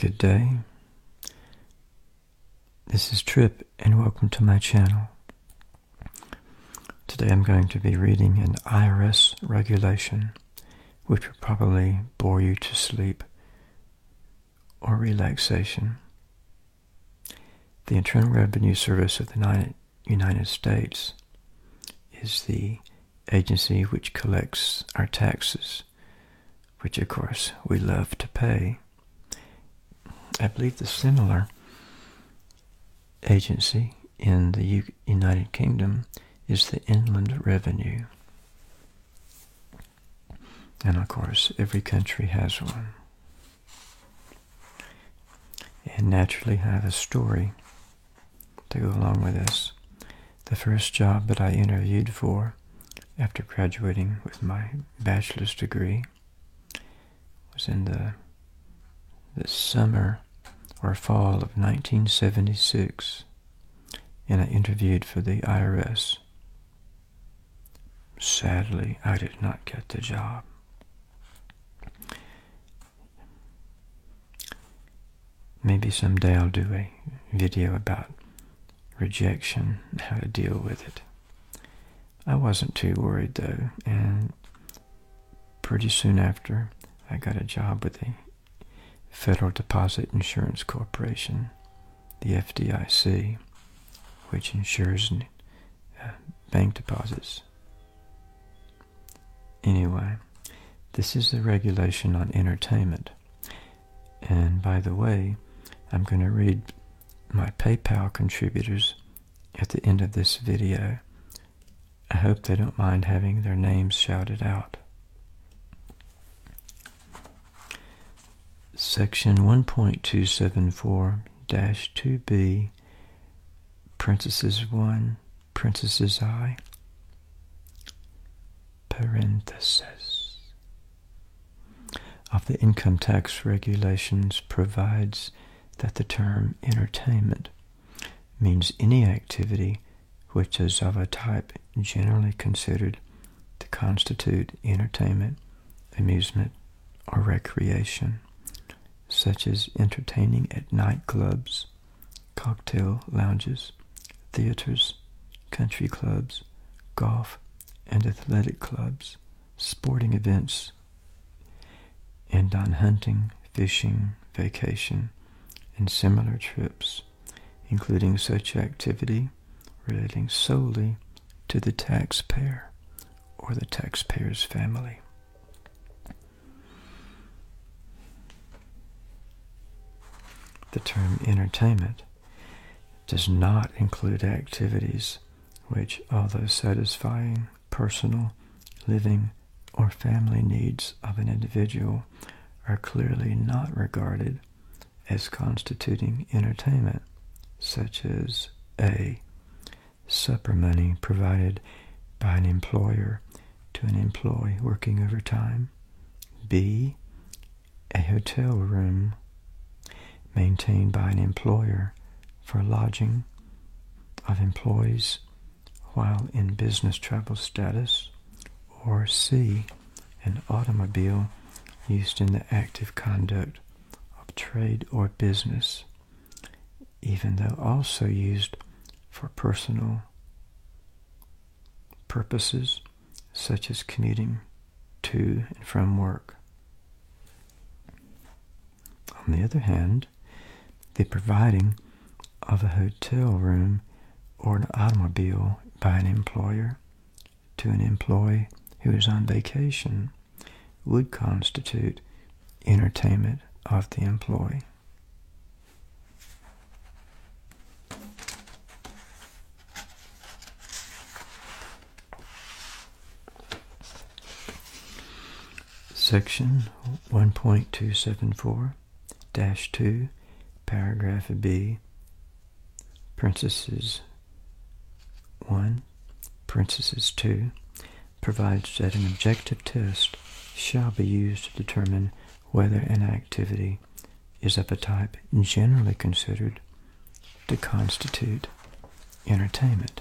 Good day. This is Trip, and welcome to my channel. Today I'm going to be reading an IRS regulation, which will probably bore you to sleep or relaxation. The Internal Revenue Service of the United States is the agency which collects our taxes, which of course we love to pay. I believe the similar agency in the U United Kingdom is the Inland Revenue. And of course, every country has one. And naturally, I have a story to go along with this. The first job that I interviewed for after graduating with my bachelor's degree was in the, the summer or fall of 1976, and I interviewed for the IRS. Sadly, I did not get the job. Maybe someday I'll do a video about rejection, how to deal with it. I wasn't too worried though, and pretty soon after, I got a job with the Federal Deposit Insurance Corporation, the FDIC, which insures uh, bank deposits. Anyway, this is the regulation on entertainment. And by the way, I'm going to read my PayPal contributors at the end of this video. I hope they don't mind having their names shouted out. Section 1.274-2b, parenthesis 1, parenthesis I, parenthesis, of the income tax regulations provides that the term entertainment means any activity which is of a type generally considered to constitute entertainment, amusement, or recreation such as entertaining at nightclubs, cocktail lounges, theaters, country clubs, golf and athletic clubs, sporting events, and on hunting, fishing, vacation, and similar trips, including such activity relating solely to the taxpayer or the taxpayer's family. The term entertainment does not include activities which, although satisfying personal, living, or family needs of an individual, are clearly not regarded as constituting entertainment, such as a supper money provided by an employer to an employee working overtime, b a hotel room maintained by an employer for lodging of employees while in business travel status, or C, an automobile used in the active conduct of trade or business, even though also used for personal purposes such as commuting to and from work. On the other hand, the providing of a hotel room or an automobile by an employer to an employee who is on vacation would constitute entertainment of the employee. Section 1.274-2 paragraph B, parenthesis 1, parenthesis 2, provides that an objective test shall be used to determine whether an activity is of a type generally considered to constitute entertainment.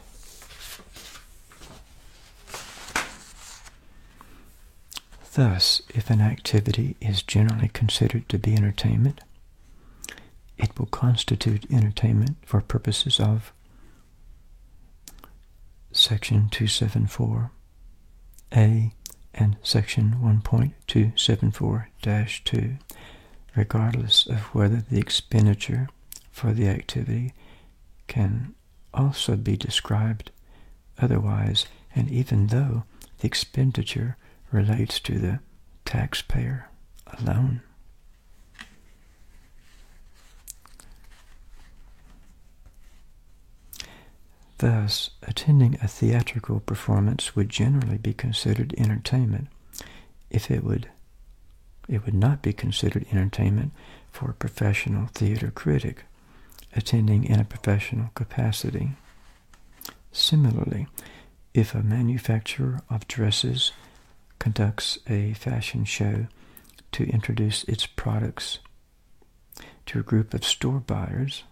Thus, if an activity is generally considered to be entertainment, it will constitute entertainment for purposes of Section 274A and Section 1.274-2, regardless of whether the expenditure for the activity can also be described otherwise, and even though the expenditure relates to the taxpayer alone. Thus, attending a theatrical performance would generally be considered entertainment if it would it would not be considered entertainment for a professional theater critic attending in a professional capacity. Similarly, if a manufacturer of dresses conducts a fashion show to introduce its products to a group of store buyers,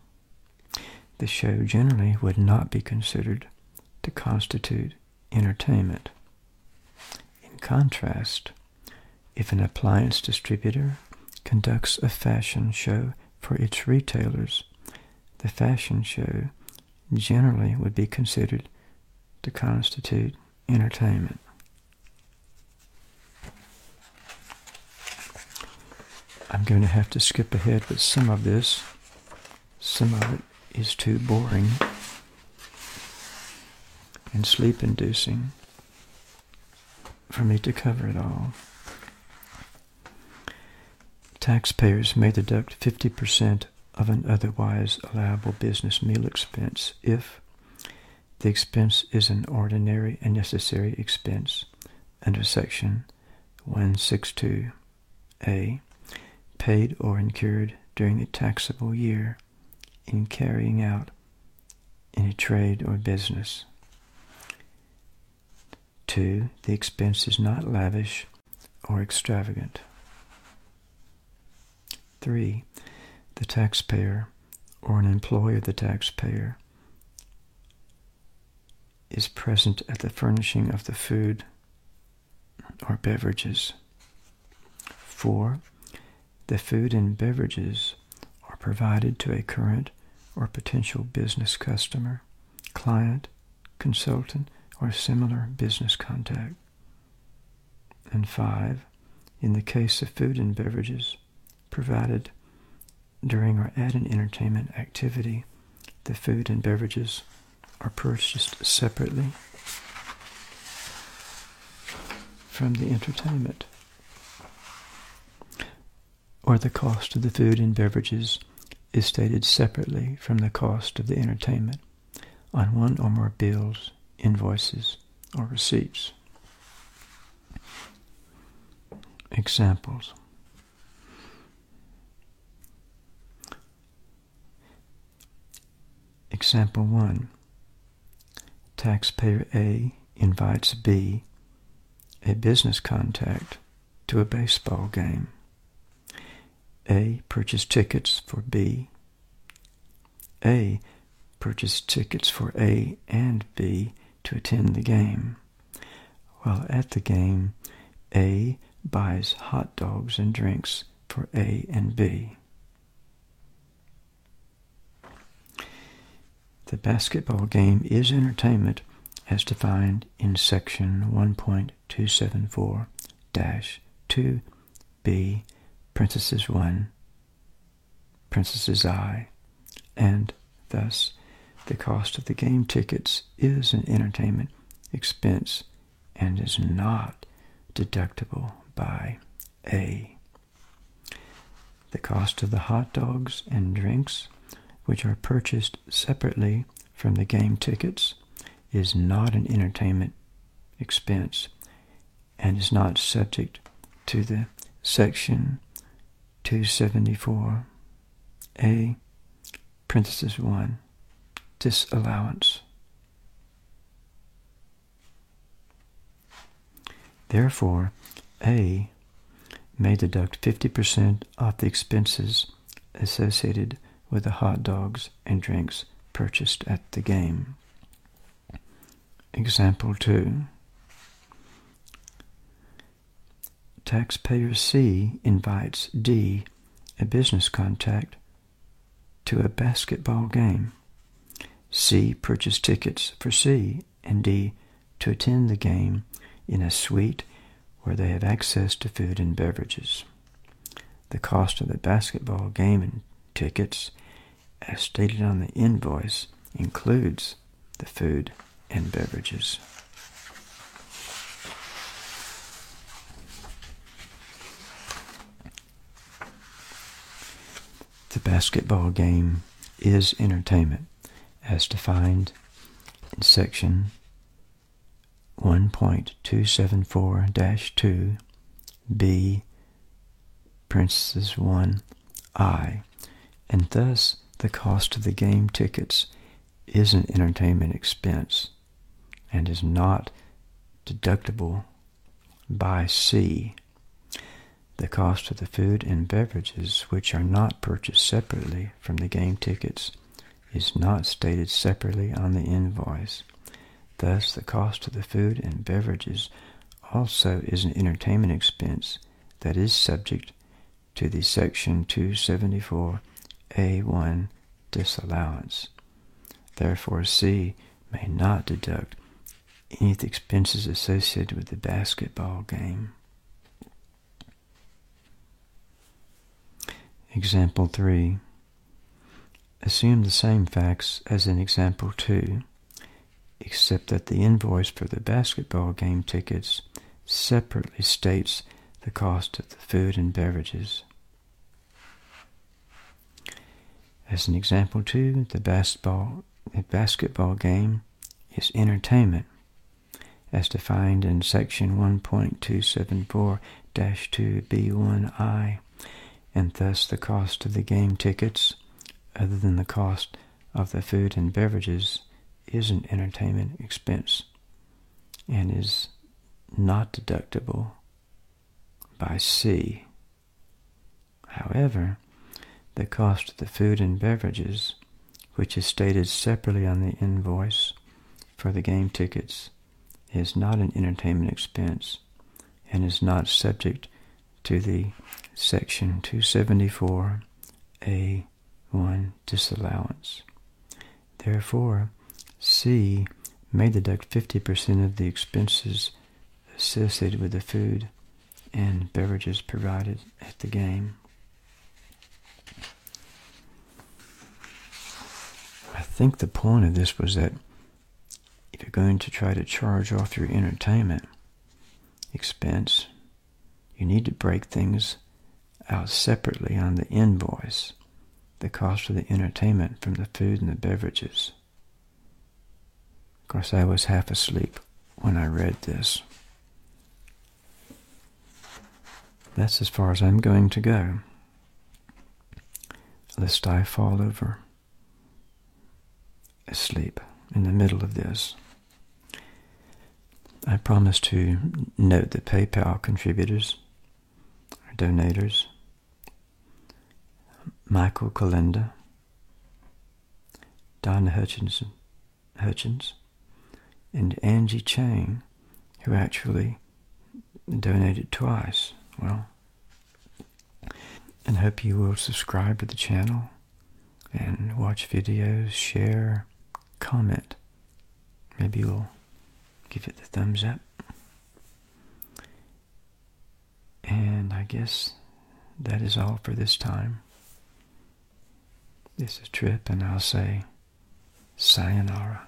the show generally would not be considered to constitute entertainment. In contrast, if an appliance distributor conducts a fashion show for its retailers, the fashion show generally would be considered to constitute entertainment. I'm going to have to skip ahead with some of this. Some of it is too boring and sleep inducing for me to cover it all. Taxpayers may deduct 50% of an otherwise allowable business meal expense if the expense is an ordinary and necessary expense under Section 162A, paid or incurred during the taxable year in carrying out any trade or business. Two, the expense is not lavish or extravagant. Three, the taxpayer or an employee of the taxpayer is present at the furnishing of the food or beverages. Four, the food and beverages are provided to a current or potential business customer, client, consultant, or similar business contact. And five, in the case of food and beverages provided during or at an entertainment activity, the food and beverages are purchased separately from the entertainment, or the cost of the food and beverages is stated separately from the cost of the entertainment on one or more bills, invoices, or receipts. Examples. Example 1. Taxpayer A invites B, a business contact, to a baseball game. A purchased tickets for B. A purchased tickets for A and B to attend the game. While at the game, A buys hot dogs and drinks for A and B. The basketball game is entertainment as defined in section 1.274-2b parenthesis 1, parenthesis i, and thus the cost of the game tickets is an entertainment expense and is not deductible by A. The cost of the hot dogs and drinks, which are purchased separately from the game tickets, is not an entertainment expense and is not subject to the section 274 A parenthesis 1 disallowance. Therefore, A may deduct 50% off the expenses associated with the hot dogs and drinks purchased at the game. Example 2 Taxpayer C invites D, a business contact, to a basketball game. C. Purchase tickets for C. And D. To attend the game in a suite where they have access to food and beverages. The cost of the basketball game and tickets, as stated on the invoice, includes the food and beverages. The basketball game is entertainment as defined in section 1.274-2 B parenthesis 1 I and thus the cost of the game tickets is an entertainment expense and is not deductible by C. The cost of the food and beverages which are not purchased separately from the game tickets is not stated separately on the invoice. Thus, the cost of the food and beverages also is an entertainment expense that is subject to the Section 274A1 disallowance. Therefore, C may not deduct any expenses associated with the basketball game. Example 3. Assume the same facts as in example 2, except that the invoice for the basketball game tickets separately states the cost of the food and beverages. As in example 2, the basketball, the basketball game is entertainment as defined in section 1.274-2B1I and thus the cost of the game tickets other than the cost of the food and beverages is an entertainment expense and is not deductible by C. However, the cost of the food and beverages, which is stated separately on the invoice for the game tickets, is not an entertainment expense and is not subject to the Section 274A1 disallowance. Therefore, C may deduct 50% of the expenses associated with the food and beverages provided at the game. I think the point of this was that if you're going to try to charge off your entertainment expense, you need to break things out separately on the invoice, the cost of the entertainment from the food and the beverages. Of course, I was half asleep when I read this. That's as far as I'm going to go, lest I fall over asleep in the middle of this. I promise to note the PayPal contributors, or donators, Michael Kalinda, Donna Hutchinson, Hutchins, and Angie Chang, who actually donated twice. Well, and hope you will subscribe to the channel and watch videos, share, comment. Maybe you'll give it the thumbs up. And I guess that is all for this time. This is Trip, and I'll say sayonara.